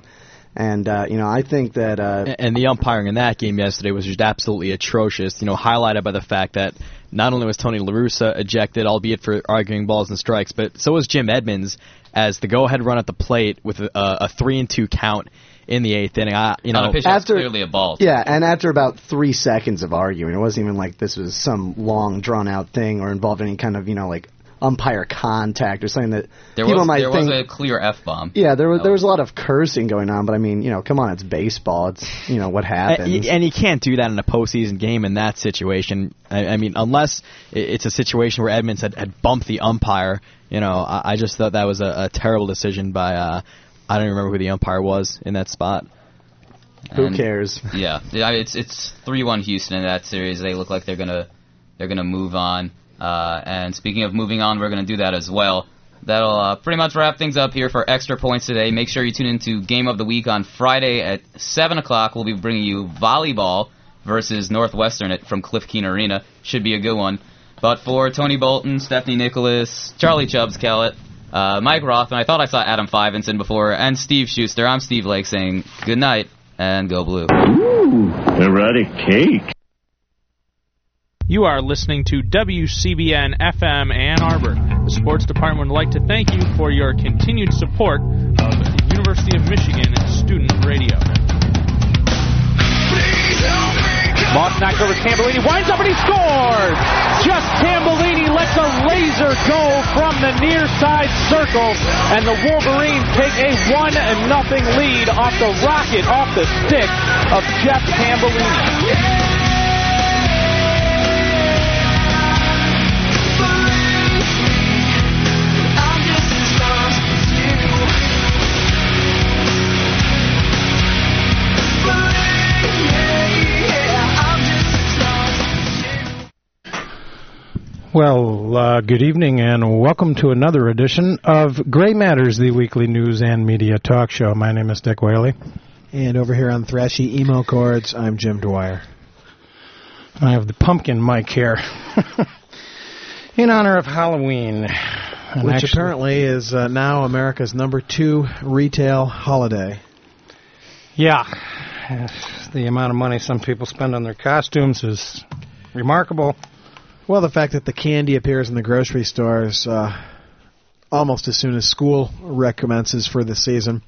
know. And uh, you know, I think that uh, And- And the umpiring in that game yesterday was just absolutely atrocious. You know, highlighted by the fact that not only was Tony La Russa ejected, albeit for arguing balls and strikes, but so was Jim Edmonds as the go-ahead run at the plate with a, a three and two count in the eighth inning. I, you know, pitch after- clearly a ball. Yeah, and after about three seconds of arguing, it wasn't even like this was some long, drawn out thing or involved any kind of you know like umpire contact or something that There people was might there think. was a clear f bomb. yeah, there was there was a lot of cursing going on, but I mean, you know, come on, it's baseball. It's you know what happens. And, and you can't do that in a postseason game in that situation. I, I mean, unless it's a situation where Edmonds had, had bumped the umpire. You know, I, I just thought that was a, a terrible decision by. Uh, I don't even remember who the umpire was in that spot. Who And- cares? Yeah, yeah, it's it's three one Houston in that series. They look like they're gonna they're gonna move on. Uh, and speaking of moving on, we're gonna do that as well. That'll uh, pretty much wrap things up here for extra points today. Make sure you tune into Game of the Week on Friday at seven o'clock. We'll be bringing you volleyball versus Northwestern at, from Cliff Keen Arena. Should be a good one. But for Tony Bolton, Stephanie Nicholas, Charlie Chubbs Kellett, uh, Mike Rothman, I thought I saw Adam Fivenson before, and Steve Schuster. I'm Steve Lake saying good night and go blue. Ooh, Erotic cake. You are listening to WCBN FM Ann Arbor. The sports department would like to thank you for your continued support of the University of Michigan Student Radio. Moss knocks over Tambellini, winds up and he scores! Just Tambellini lets a laser go from the near side circle, and the Wolverines take a one and nothing lead off the rocket off the stick of Jeff Tambellini. Well, uh, good evening and welcome to another edition of Gray Matters, the weekly news and media talk show. My name is Dick Whaley. And over here on Thrashy Emo Chords, I'm Jim Dwyer. I have the pumpkin mic here in honor of Halloween. Which actually- apparently is uh, now America's number two retail holiday. Yeah. The amount of money some people spend on their costumes is remarkable. Well, the fact that the candy appears in the grocery stores uh, almost as soon as school recommences for the season.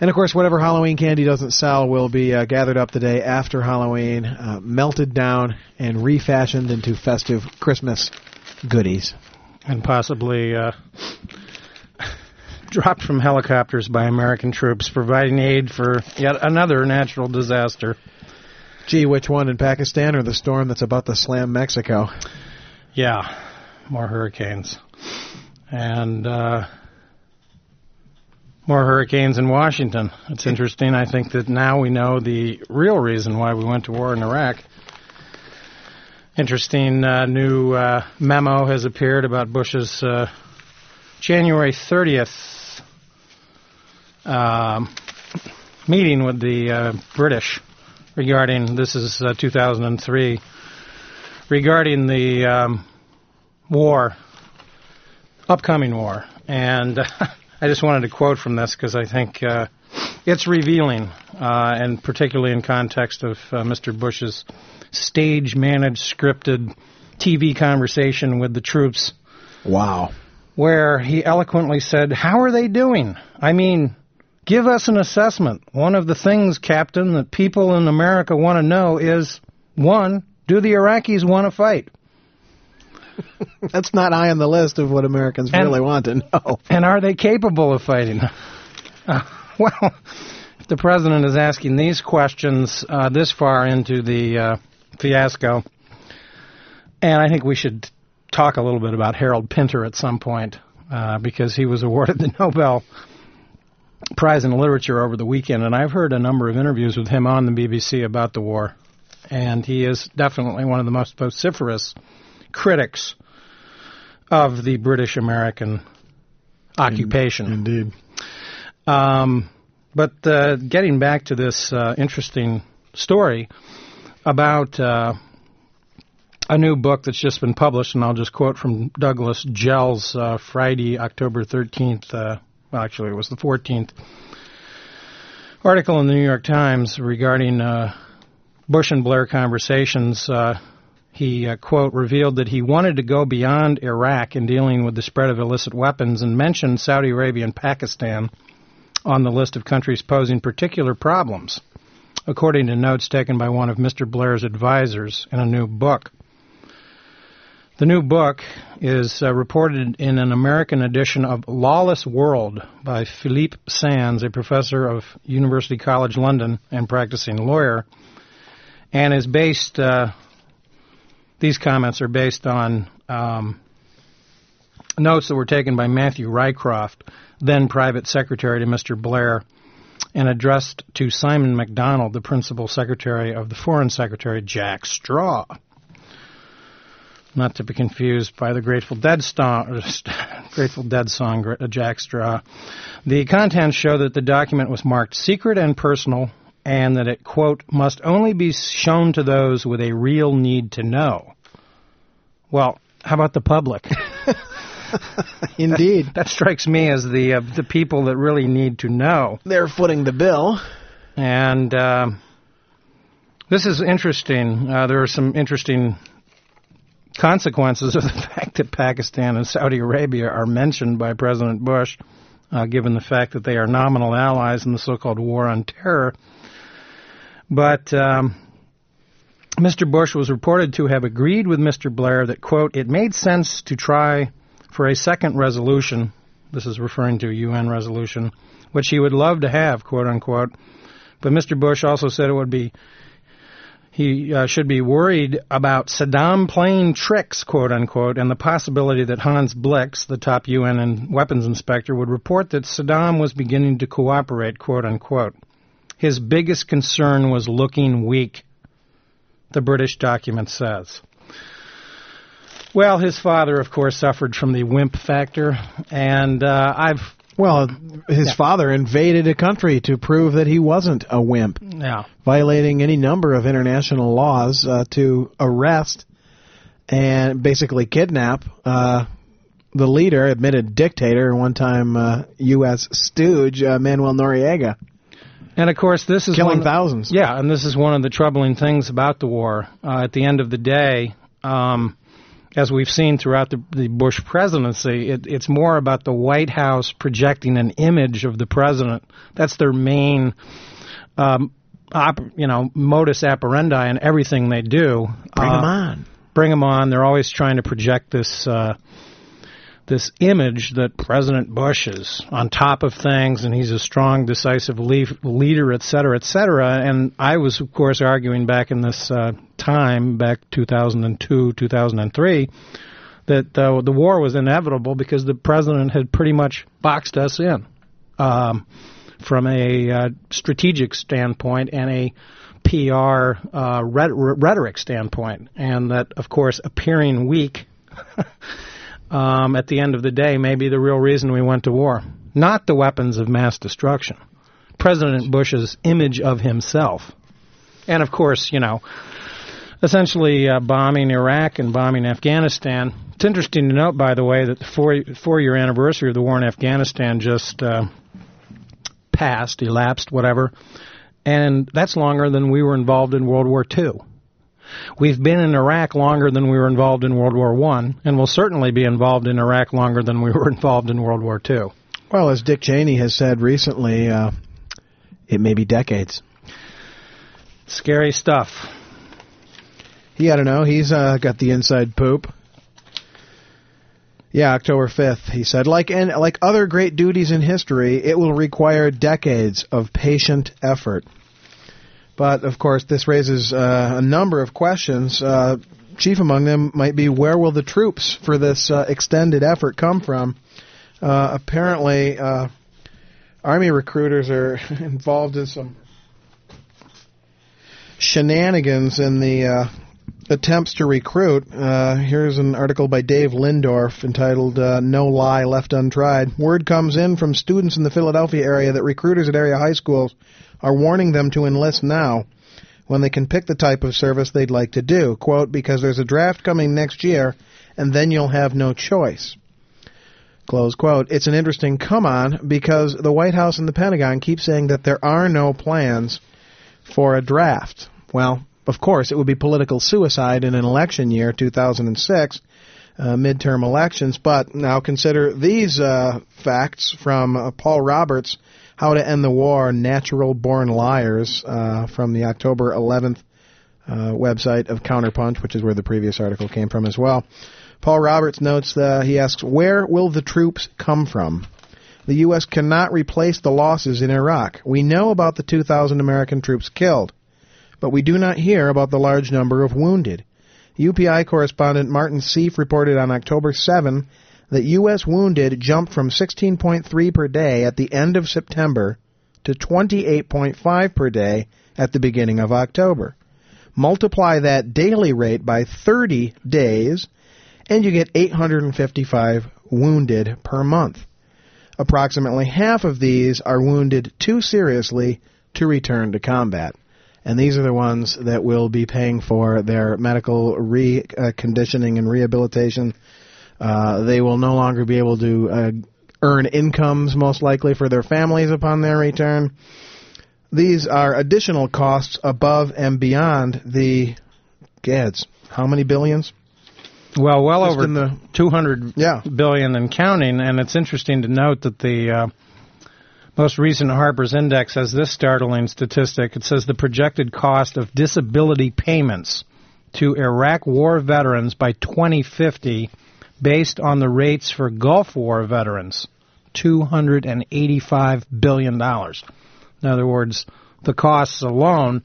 And of course, whatever Halloween candy doesn't sell will be uh, gathered up the day after Halloween, uh, melted down, and refashioned into festive Christmas goodies. and possibly uh, dropped from helicopters by American troops, providing aid for yet another natural disaster. Gee, which one in Pakistan or the storm that's about to slam Mexico? Yeah, more hurricanes. And uh, more hurricanes in Washington. It's interesting. I think that now we know the real reason why we went to war in Iraq. Interesting uh, new uh, memo has appeared about Bush's uh, January 30th um, meeting with the uh, British regarding this is uh, 2003 regarding the um, war, upcoming war, and I just wanted to quote from this because I think uh, it's revealing, uh, and particularly in context of uh, Mr. Bush's stage-managed, scripted TV conversation with the troops Wow. where he eloquently said, How are they doing? I mean, give us an assessment. One of the things, Captain, that people in America want to know is one, do the Iraqis want to fight? That's not high on the list of what Americans And- really want to know. And are they capable of fighting? Uh, well, if the president is asking these questions uh, this far into the uh, fiasco, and I think we should talk a little bit about Harold Pinter at some point uh, because he was awarded the Nobel Prize in Literature over the weekend, and I've heard a number of interviews with him on the BBC about the war, and he is definitely one of the most vociferous critics of the British American occupation. Indeed. Um, but uh, getting back to this uh, interesting story about uh, a new book that's just been published, and I'll just quote from Douglas Jehl's uh, Friday, October 13th, uh, well, actually, it was the 14th, article in the New York Times regarding uh, Bush and Blair conversations. Uh, he, uh, quote, revealed that he wanted to go beyond Iraq in dealing with the spread of illicit weapons and mentioned Saudi Arabia and Pakistan on the list of countries posing particular problems, according to notes taken by one of Mr. Blair's advisors in a new book. The new book is uh, reported in an American edition of Lawless World by Philippe Sands, a professor of University College London and practicing lawyer, and is based uh, these comments are based on um, notes that were taken by Matthew Rycroft, then private secretary to Mr. Blair, and addressed to Simon MacDonald, the principal secretary of the Foreign Secretary Jack Straw. Not to be confused by the Grateful Dead, song, Grateful Dead song Jack Straw. The contents show that the document was marked secret and personal and that it, quote, must only be shown to those with a real need to know. Well, how about the public? Indeed. That, that, strikes me as the uh, the people that really need to know. They're footing the bill. And uh, this is interesting. Uh, there are some interesting consequences of the fact that Pakistan and Saudi Arabia are mentioned by President Bush, uh, given the fact that they are nominal allies in the so-called war on terror. But um, Mr. Bush was reported to have agreed with Mr. Blair that, quote, it made sense to try for a second resolution, this is referring to a UN resolution, which he would love to have, quote unquote. But Mr. Bush also said it would be, he uh, should be worried about Saddam playing tricks, quote unquote, and the possibility that Hans Blix, the top UN weapons inspector, would report that Saddam was beginning to cooperate, quote unquote. His biggest concern was looking weak, the British document says. Well, his father, of course, suffered from the wimp factor, and uh, I've well, his yeah. father invaded a country to prove that he wasn't a wimp. Yeah. Violating any number of international laws uh, to arrest and basically kidnap uh, the leader, admitted dictator, one time uh, U.S. stooge, uh, Manuel Noriega. And of course, this is killing one, thousands. Yeah, and this is one of the troubling things about the war. Uh, at the end of the day, um, as we've seen throughout the, the Bush presidency, it, it's more about the White House projecting an image of the president. That's their main, um, op, you know, modus operandi in everything they do. Bring uh, them on. Bring them on. They're always trying to project this. Uh, this image that President Bush is on top of things and he's a strong, decisive leader, et cetera, et cetera. And I was, of course, arguing back in this uh, time, back 2002, 2003, that uh, the war was inevitable because the president had pretty much boxed us in um, from a uh, strategic standpoint and a PR uh, rhetoric standpoint, and that, of course, appearing weak um, at the end of the day, may be the real reason we went to war. Not the weapons of mass destruction. President Bush's image of himself. And of course, you know, essentially uh, bombing Iraq and bombing Afghanistan. It's interesting to note, by the way, that the four, four year anniversary of the war in Afghanistan just uh, passed, elapsed, whatever. And that's longer than we were involved in World War II. We've been in Iraq longer than we were involved in World War One, and will certainly be involved in Iraq longer than we were involved in World War Two. Well, as Dick Cheney has said recently, uh, it may be decades. Scary stuff. Yeah, I don't know. He's uh, got the inside poop. Yeah, October 5th, he said. Like and like other great duties in history, it will require decades of patient effort. But of course, this raises uh, a number of questions. Uh, chief among them might be where will the troops for this uh, extended effort come from? Uh, apparently, uh, Army recruiters are involved in some shenanigans in the uh, attempts to recruit. here's an article by Dave Lindorff entitled No Lie Left Untried. Word comes in from students in the Philadelphia area that recruiters at area high schools are warning them to enlist now when they can pick the type of service they'd like to do. Quote, because there's a draft coming next year, and then you'll have no choice. Close quote. It's an interesting come on because the White House and the Pentagon keep saying that there are no plans for a draft. Well, of course, it would be political suicide in an election year, 2006, uh, midterm elections. But now consider these uh, facts from uh, Paul Roberts, How to End the War, Natural Born Liars, uh, from the October 11th uh, website of Counterpunch, which is where the previous article came from as well. Paul Roberts notes that he asks, Where will the troops come from? The U.S. cannot replace the losses in Iraq. We know about the 2,000 American troops killed, but we do not hear about the large number of wounded. UPI correspondent Martin Sieff reported on October 7 that U.S. wounded jumped from 16.3 per day at the end of September to 28.5 per day at the beginning of October. Multiply that daily rate by 30 days, and you get 855 wounded per month. Approximately half of these are wounded too seriously to return to combat. And these are the ones that will be paying for their medical reconditioning and rehabilitation. Uh, they will no longer be able to uh, earn incomes, most likely, for their families upon their return. These are additional costs above and beyond the gads. How many billions? Well, well Just over the- 200 Yeah. billion and counting, and it's interesting to note that the uh, most recent Harper's Index has this startling statistic. It says the projected cost of disability payments to Iraq War veterans by 2050, based on the rates for Gulf War veterans, 285 billion dollars. In other words, the costs alone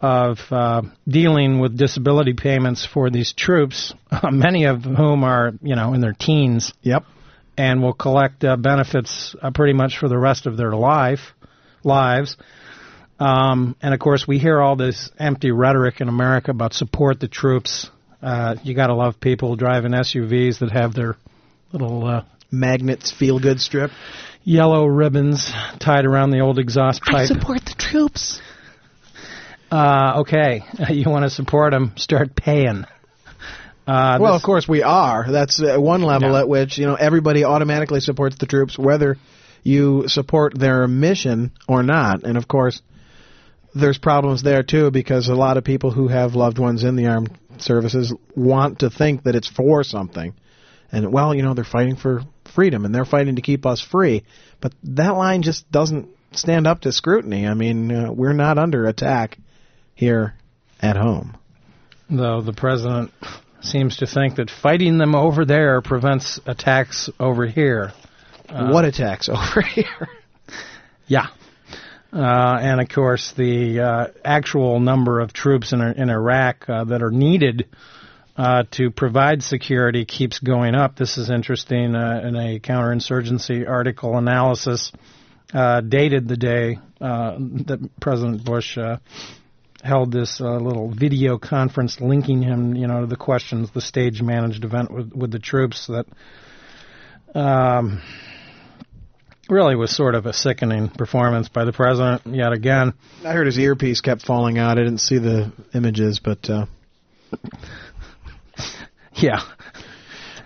of uh, dealing with disability payments for these troops, many of whom are you know in their teens. Yep. And will collect uh, benefits uh, pretty much for the rest of their life lives. Um, and of course, we hear all this empty rhetoric in America about support the troops. Uh, you got to love people driving SUVs that have their little uh, Magnets feel good strip. yellow ribbons tied around the old exhaust pipe. I support the troops. Uh, okay, you want to support them? Start paying. Uh, well, this- of course we are. That's uh, one level Yeah. at which you know everybody automatically supports the troops, whether you support their mission or not. And of course, there's problems there too because a lot of people who have loved ones in the armed services want to think that it's for something. And well, you know, they're fighting for freedom and they're fighting to keep us free. But that line just doesn't stand up to scrutiny. I mean, uh, we're not under attack here at home. though the president seems to think that fighting them over there prevents attacks over here. Uh, what attacks over here? Yeah. Uh, and of course, the uh, actual number of troops in, in Iraq uh, that are needed uh, to provide security keeps going up. This is interesting uh, in a counterinsurgency article analysis uh, dated the day that President Bush held this little video conference linking him, you know, to the questions, the stage managed event with, with the troops that um, really was sort of a sickening performance by the president yet again. I heard his earpiece kept falling out. I didn't see the images, but uh, Yeah.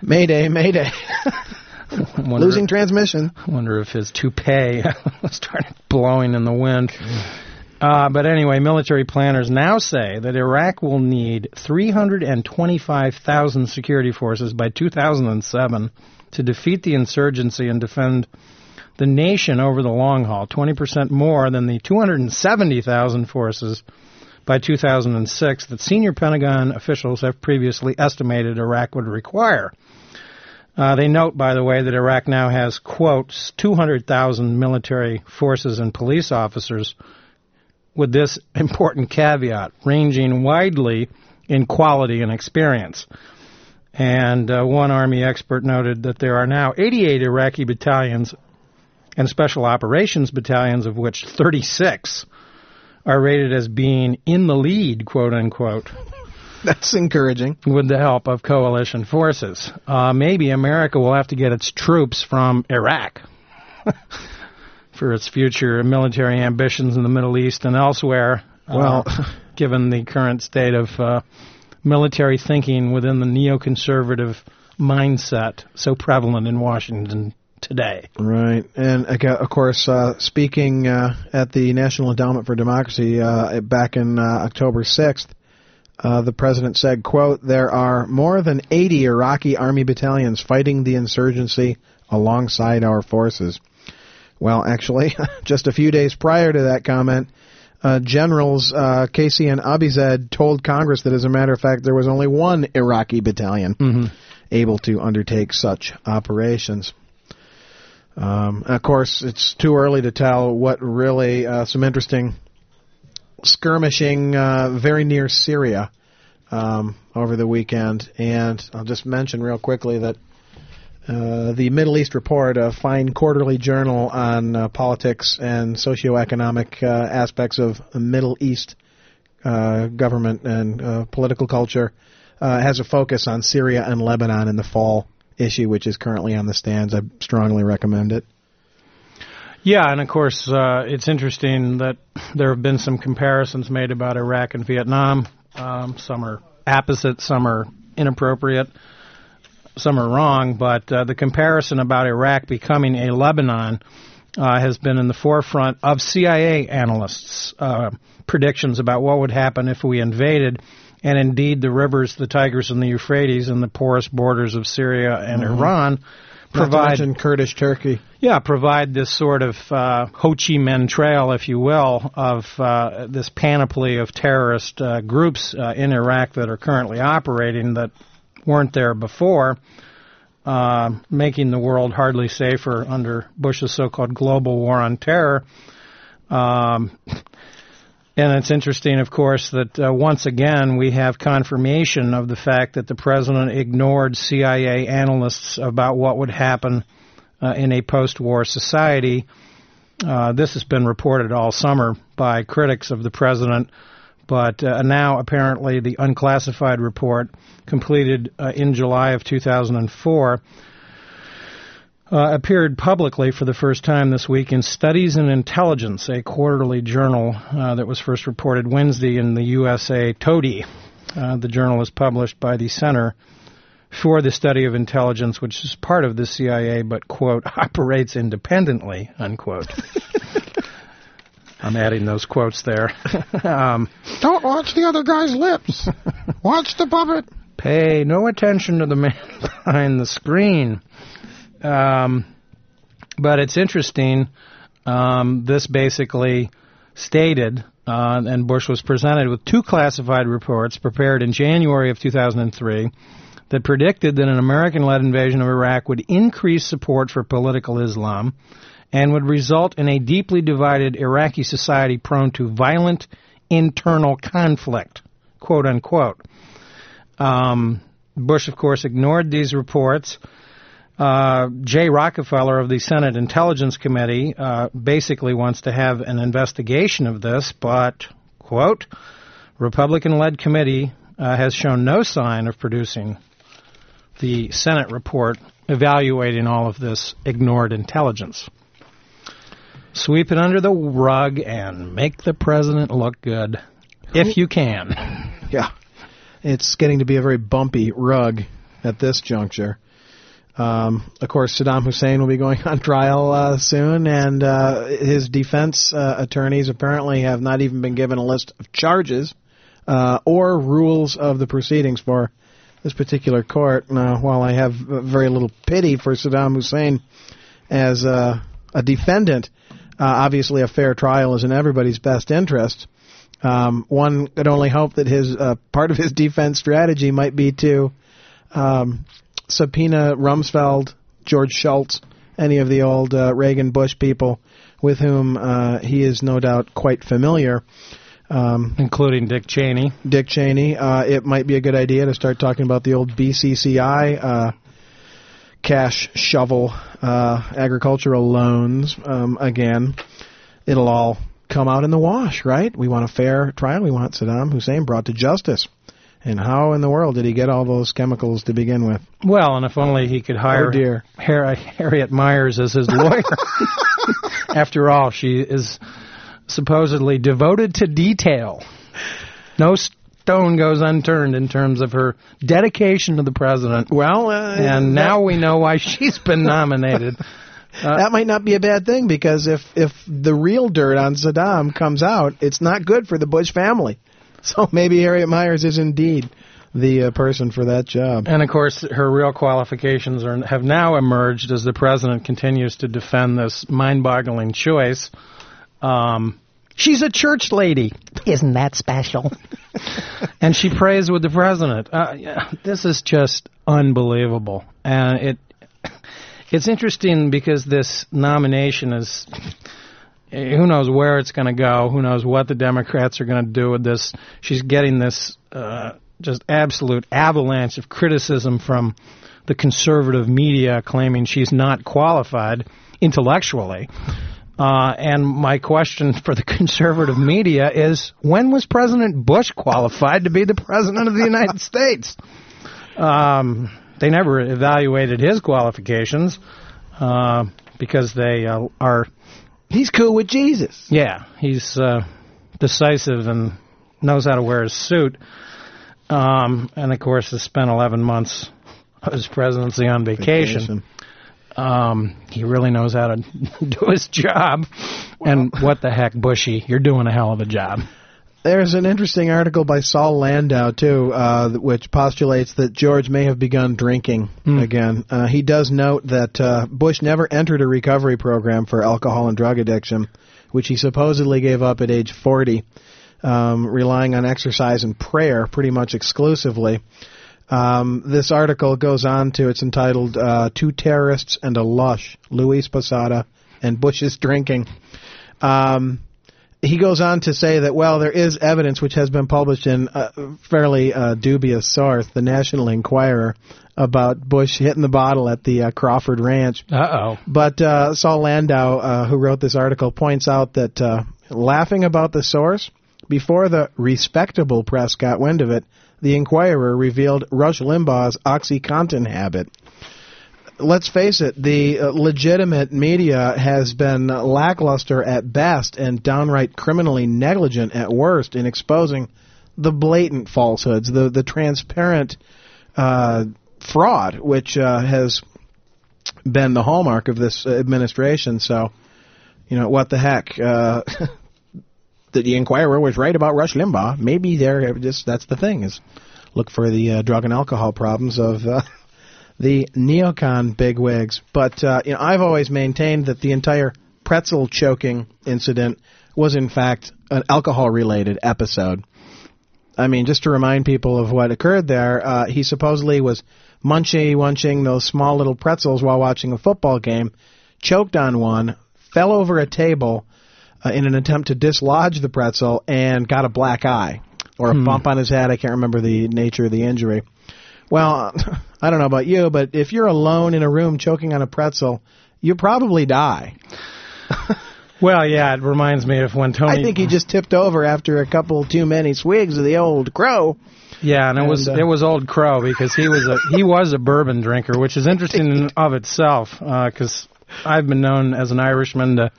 Mayday, Mayday. Wonder, Losing transmission. wonder if his toupee started blowing in the wind. Uh, but anyway, military planners now say that Iraq will need 325,000 security forces by 2007 to defeat the insurgency and defend the nation over the long haul, 20% more than the 270,000 forces by 2006 that senior Pentagon officials have previously estimated Iraq would require. Uh, they note, by the way, that Iraq now has, quote, 200,000 military forces and police officers with this important caveat, ranging widely in quality and experience. And uh, one Army expert noted that there are now 88 Iraqi battalions and special operations battalions, of which 36 are rated as being in the lead, quote unquote, That's encouraging. with the help of coalition forces. Uh, maybe America will have to get its troops from Iraq for its future military ambitions in the Middle East and elsewhere. uh, Well- given the current state of uh, military thinking within the neoconservative mindset so prevalent in Washington today. Right, and of course, uh, speaking uh, at the National Endowment for Democracy uh, back in uh, October sixth, uh, the president said, "quote There are more than 80 Iraqi army battalions fighting the insurgency alongside our forces." Well, actually, just a few days prior to that comment, uh, generals uh, Casey and Abizaid told Congress that, as a matter of fact, there was only one Iraqi battalion able to undertake such operations. Um, of course, it's too early to tell what really uh, some interesting skirmishing uh, very near Syria um, over the weekend, and I'll just mention real quickly that uh, the Middle East Report, a fine quarterly journal on uh, politics and socioeconomic uh, aspects of the Middle East uh, government and political culture, has a focus on Syria and Lebanon in the fall issue, which is currently on the stands. I strongly recommend it. Yeah, and of course, uh, it's interesting that there have been some comparisons made about Iraq and Vietnam. Um, some are apposite, some are inappropriate, some are wrong, but uh, the comparison about Iraq becoming a Lebanon uh, has been in the forefront of CIA analysts' uh, predictions about what would happen if we invaded. And indeed, the rivers, the Tigris and the Euphrates, and the porous borders of Syria and Iran Not to provide in Kurdish Turkey. yeah, provide this sort of uh, Ho Chi Minh Trail, if you will, of uh, this panoply of terrorist uh, groups uh, in Iraq that are currently operating that weren't there before, uh, making the world hardly safer under Bush's so-called global war on terror. Um, and it's interesting, of course, that uh, once again we have confirmation of the fact that the president ignored CIA analysts about what would happen uh, in a post-war society. Uh, this has been reported all summer by critics of the president, but uh, now apparently the unclassified report completed uh, in July of 2004 uh, appeared publicly for the first time this week in Studies in Intelligence, a quarterly journal uh, that was first reported Wednesday in the USA Today. Uh, the journal is published by the Center for the Study of Intelligence, which is part of the CIA, but, quote, operates independently, unquote. I'm adding those quotes there. um, Don't watch the other guy's lips. watch the puppet. pay no attention to the man behind the screen. Um, but it's interesting. Um, this basically stated, uh, and Bush was presented with two classified reports prepared in January of 2003 that predicted that an American led invasion of Iraq would increase support for political Islam and would result in a deeply divided Iraqi society prone to violent internal conflict, quote unquote. Um, Bush, of course, ignored these reports. Uh, Jay Rockefeller of the Senate Intelligence Committee uh, basically wants to have an investigation of this, but, quote, Republican led committee uh, has shown no sign of producing the Senate report evaluating all of this ignored intelligence. Sweep it under the rug and make the president look good, if you can. Yeah. It's getting to be a very bumpy rug at this juncture. Um, of course, Saddam Hussein will be going on trial uh, soon, and uh, his defense uh, attorneys apparently have not even been given a list of charges uh, or rules of the proceedings for this particular court. Now, while I have very little pity for Saddam Hussein as uh, a defendant, uh, obviously a fair trial is in everybody's best interest. Um, one could only hope that his uh, part of his defense strategy might be to um, subpoena Rumsfeld, George Shultz, any of the old uh, Reagan Bush people with whom uh, he is no doubt quite familiar. Um, including Dick Cheney. Dick Cheney. Uh, it might be a good idea to start talking about the old BCCI uh, cash shovel uh, agricultural loans um, again. It'll all come out in the wash, right? We want a fair trial. We want Saddam Hussein brought to justice. And how in the world did he get all those chemicals to begin with? Well, and if only he could hire Oh, dear. Har- Harriet Miers as his lawyer. After all, she is supposedly devoted to detail. No stone goes unturned in terms of her dedication to the president. Well, uh, and now we know why she's been nominated. Uh, that might not be a bad thing because if if the real dirt on Saddam comes out, it's not good for the Bush family. So maybe Harriet Miers is indeed the uh, person for that job. And of course, her real qualifications are, have now emerged as the president continues to defend this mind-boggling choice. Um, she's a church lady. Isn't that special? and she prays with the president. Uh, yeah, this is just unbelievable, and it it's interesting because this nomination is who knows where it's going to go. Who knows what the democrats are going to do with this. She's getting this uh, just absolute avalanche of criticism from the conservative media claiming she's not qualified intellectually. Uh, and my question for the conservative media is when was president bush qualified to be the president of the united states? Um, they never evaluated his qualifications uh, because they uh, are. He's cool with Jesus. Yeah, he's uh, decisive and knows how to wear his suit. Um, and of course, has spent 11 months of his presidency on vacation. vacation. Um, he really knows how to do his job. Well, and what the heck, Bushy, you're doing a hell of a job. There's an interesting article by Saul Landau too, uh, which postulates that George may have begun drinking mm. again. Uh, he does note that uh, Bush never entered a recovery program for alcohol and drug addiction, which he supposedly gave up at age 40, um, relying on exercise and prayer pretty much exclusively. Um, this article goes on to it's entitled uh, Two Terrorists and a Lush: Luis Posada and Bush's Drinking." Um, he goes on to say that, well, there is evidence which has been published in a fairly uh, dubious source, the National Enquirer, about Bush hitting the bottle at the uh, Crawford Ranch. Uh oh. But uh, Saul Landau, uh, who wrote this article, points out that uh, laughing about the source, before the respectable press got wind of it, the Enquirer revealed Rush Limbaugh's OxyContin habit let's face it, the uh, legitimate media has been lackluster at best and downright criminally negligent at worst in exposing the blatant falsehoods, the the transparent uh, fraud, which uh, has been the hallmark of this administration. So, you know, what the heck? Uh, the Enquirer was right about Rush Limbaugh. Maybe they're just that's the thing is look for the drug and alcohol problems of the neocon bigwigs. But uh, you know, I've always maintained that the entire pretzel choking incident was in fact an alcohol-related episode. I mean, just to remind people of what occurred there, uh, he supposedly was munching, munching those small little pretzels while watching a football game, choked on one, fell over a table uh, in an attempt to dislodge the pretzel, and got a black eye or a hmm. bump on his head. I can't remember the nature of the injury. Well, I don't know about you, but if you're alone in a room choking on a pretzel, you probably die. well, yeah, it reminds me of when Tony. I think he just tipped over after a couple too many swigs of the old crow. Yeah, and it and, was uh, it was old crow because he was a he was a bourbon drinker, which is interesting in of itself because uh, I've been known as an Irishman to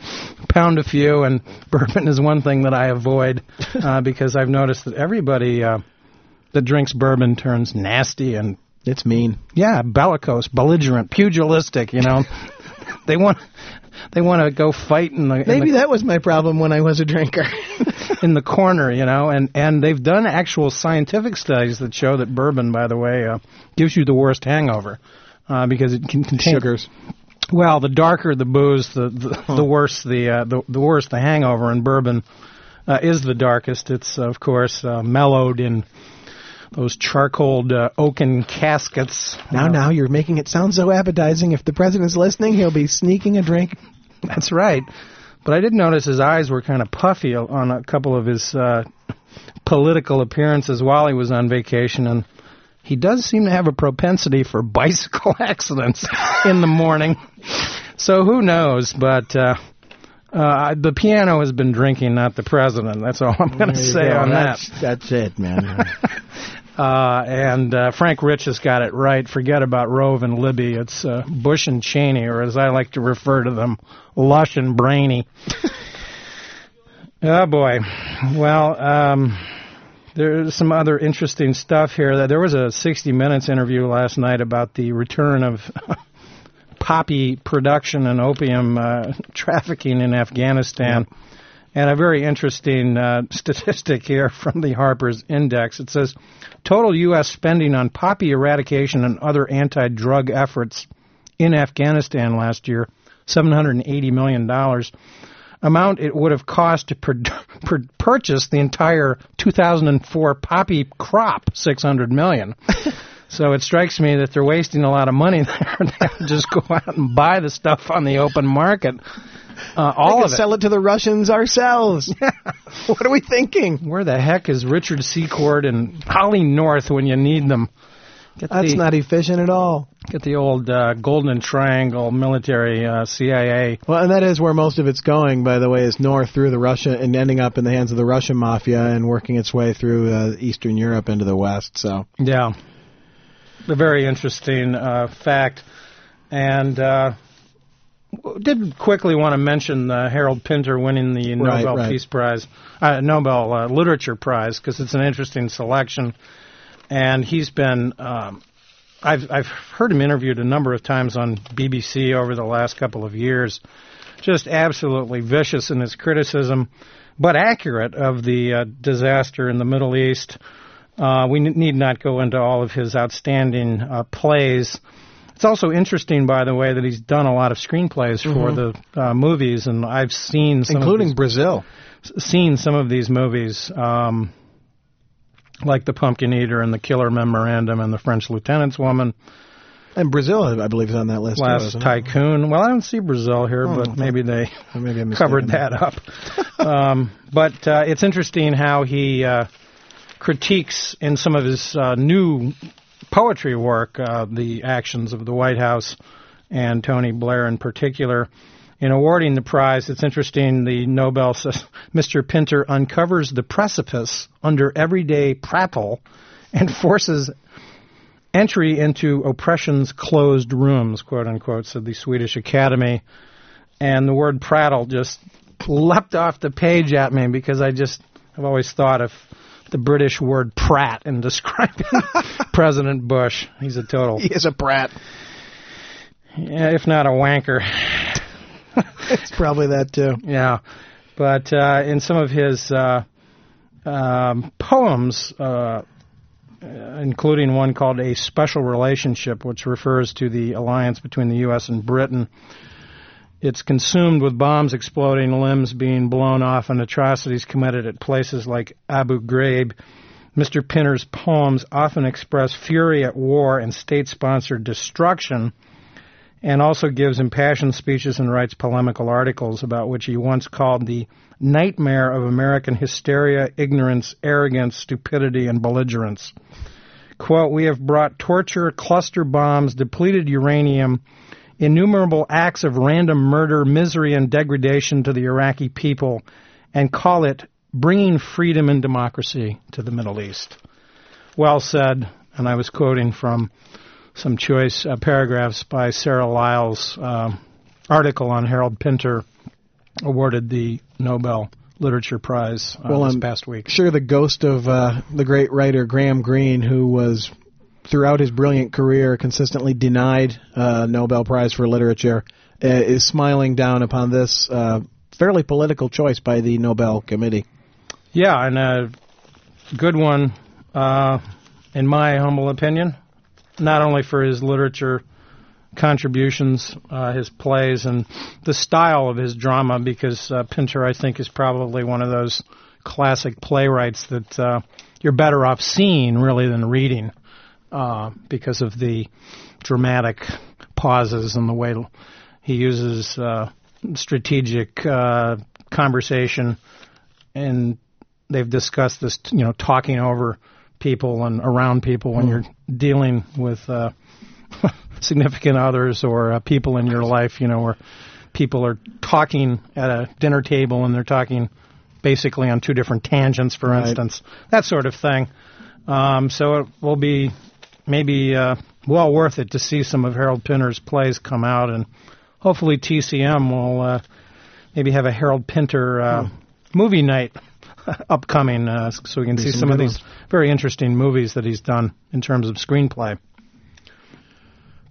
pound a few, and bourbon is one thing that I avoid uh, because I've noticed that everybody uh, that drinks bourbon turns nasty and it's mean. Yeah, bellicose, belligerent, pugilistic. You know, they want they want to go fight in the. In Maybe the, that was my problem when I was a drinker. in the corner, you know, and and they've done actual scientific studies that show that bourbon, by the way, uh, gives you the worst hangover uh, because it can contain sugars. Well, the darker the booze, the the, huh. the worse the, uh, the the worse the hangover. And bourbon uh, is the darkest. It's of course uh, mellowed in those charcoal uh, oaken caskets. Now, now you're making it sound so appetizing. If the president's listening, he'll be sneaking a drink. That's right. But I did notice his eyes were kind of puffy on a couple of his uh, political appearances while he was on vacation, and he does seem to have a propensity for bicycle accidents in the morning. So who knows? But uh, uh, the piano has been drinking, not the president. That's all I'm going to say go. on that's, that. That's it, man. Uh, and uh, Frank Rich has got it right. Forget about Rove and Libby. It's uh, Bush and Cheney, or as I like to refer to them, Lush and Brainy. oh boy. Well, um, There's some other interesting stuff here. There was a 60 Minutes interview last night about the return of poppy production and opium uh, trafficking in Afghanistan. And a very interesting uh, statistic here from the Harper's Index. It says total U.S. spending on poppy eradication and other anti drug efforts in Afghanistan last year $780 million amount it would have cost to pur- pur- purchase the entire 2004 poppy crop, 600 million. so it strikes me that they're wasting a lot of money there. they just go out and buy the stuff on the open market. Uh, all we of it. sell it to the Russians ourselves. what are we thinking? Where the heck is Richard Secord and Ollie North when you need them? Get That's the, not efficient at all. get the old uh, Golden Triangle military uh, CIA. Well, and that is where most of it's going, by the way, is north through the Russia and ending up in the hands of the Russian mafia and working its way through uh, Eastern Europe into the West. So Yeah, a very interesting uh, fact, and uh, did quickly want to mention uh, Harold Pinter winning the Right, Nobel right. Peace Prize, uh, Nobel uh, Literature Prize, because it's an interesting selection, and he's been. Um, I've I've heard him interviewed a number of times on BBC over the last couple of years. Just absolutely vicious in his criticism, but accurate of the uh, disaster in the Middle East. Uh, we need not go into all of his outstanding uh, plays. It's also interesting, by the way, that he's done a lot of screenplays for the uh, movies, and I've seen some of including these- Brazil. seen some of these movies, um, like The Pumpkin Eater and The Quiller Memorandum and The French Lieutenant's Woman, And Brazil, I believe, is on that list. Last isn't it? Tycoon. Well, I don't see Brazil here, Oh, but maybe they maybe covered that up. um, but uh, it's interesting how he uh, critiques in some of his uh, new poetry work uh, the actions of the White House and Tony Blair in particular. In awarding the prize, it's interesting. The Nobel says Mr. Pinter uncovers the precipice under everyday prattle and forces entry into oppression's closed rooms, quote unquote, said the Swedish Academy. And the word prattle just leapt off the page at me because I just have always thought of the British word prat in describing President Bush. He's a total, He is a brat. yeah, if not a wanker. It's probably that too. Yeah, but uh, in some of his uh, um, poems, uh, including one called "A Special Relationship," which refers to the alliance between the U.S. and Britain, it's consumed with bombs exploding, limbs being blown off, and atrocities committed at places like Abu Ghraib. Mr. Pinter's poems often express fury at war and state-sponsored destruction and also gives impassioned speeches and writes polemical articles about which he once called the nightmare of American hysteria, ignorance, arrogance, stupidity, and belligerence. Quote, we have brought torture, cluster bombs, depleted uranium, innumerable acts of random murder, misery, and degradation to the Iraqi people, and call it bringing freedom and democracy to the Middle East. Well said, and I was quoting from some choice uh, paragraphs by Sarah Lyall's uh, article on Harold Pinter, awarded the Nobel Literature Prize uh, Well, this I'm past week. Sure, the ghost of uh, the great writer Graham Greene, who was throughout his brilliant career consistently denied uh, Nobel Prize for Literature, uh, is smiling down upon this uh, fairly political choice by the Nobel Committee. Yeah, and a good one, uh, in my humble opinion, not only for his literature contributions, uh, his plays, and the style of his drama, because uh, Pinter, I think, is probably one of those classic playwrights that you're better off seeing really than reading uh, because of the dramatic pauses and the way he uses uh, strategic uh, conversation and they've discussed this, you know, talking over people and around people when you're dealing with uh, significant others or uh, people in your life, you know, where people are talking at a dinner table and they're talking basically on two different tangents, for Right. instance, that sort of thing. Um, so it will be maybe uh, well worth it to see some of Harold Pinter's plays come out, and hopefully TCM will uh, maybe have a Harold Pinter uh, movie night upcoming, uh, so we can Be see some some of these very interesting movies that he's done in terms of screenplay.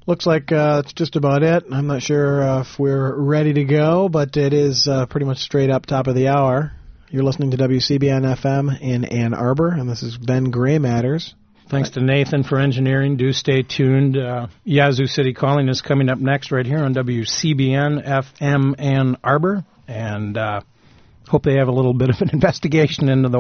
Looks like uh, that's just about it. I'm not sure uh, if we're ready to go, but it is uh, pretty much straight up top of the hour. You're listening to WCBN FM in Ann Arbor, and this is Ben Gray Matters. Thanks to Nathan for engineering. Do stay tuned. Uh, Yazoo City Calling is coming up next right here on WCBN FM Ann Arbor, and uh, hope they have a little bit of an investigation into the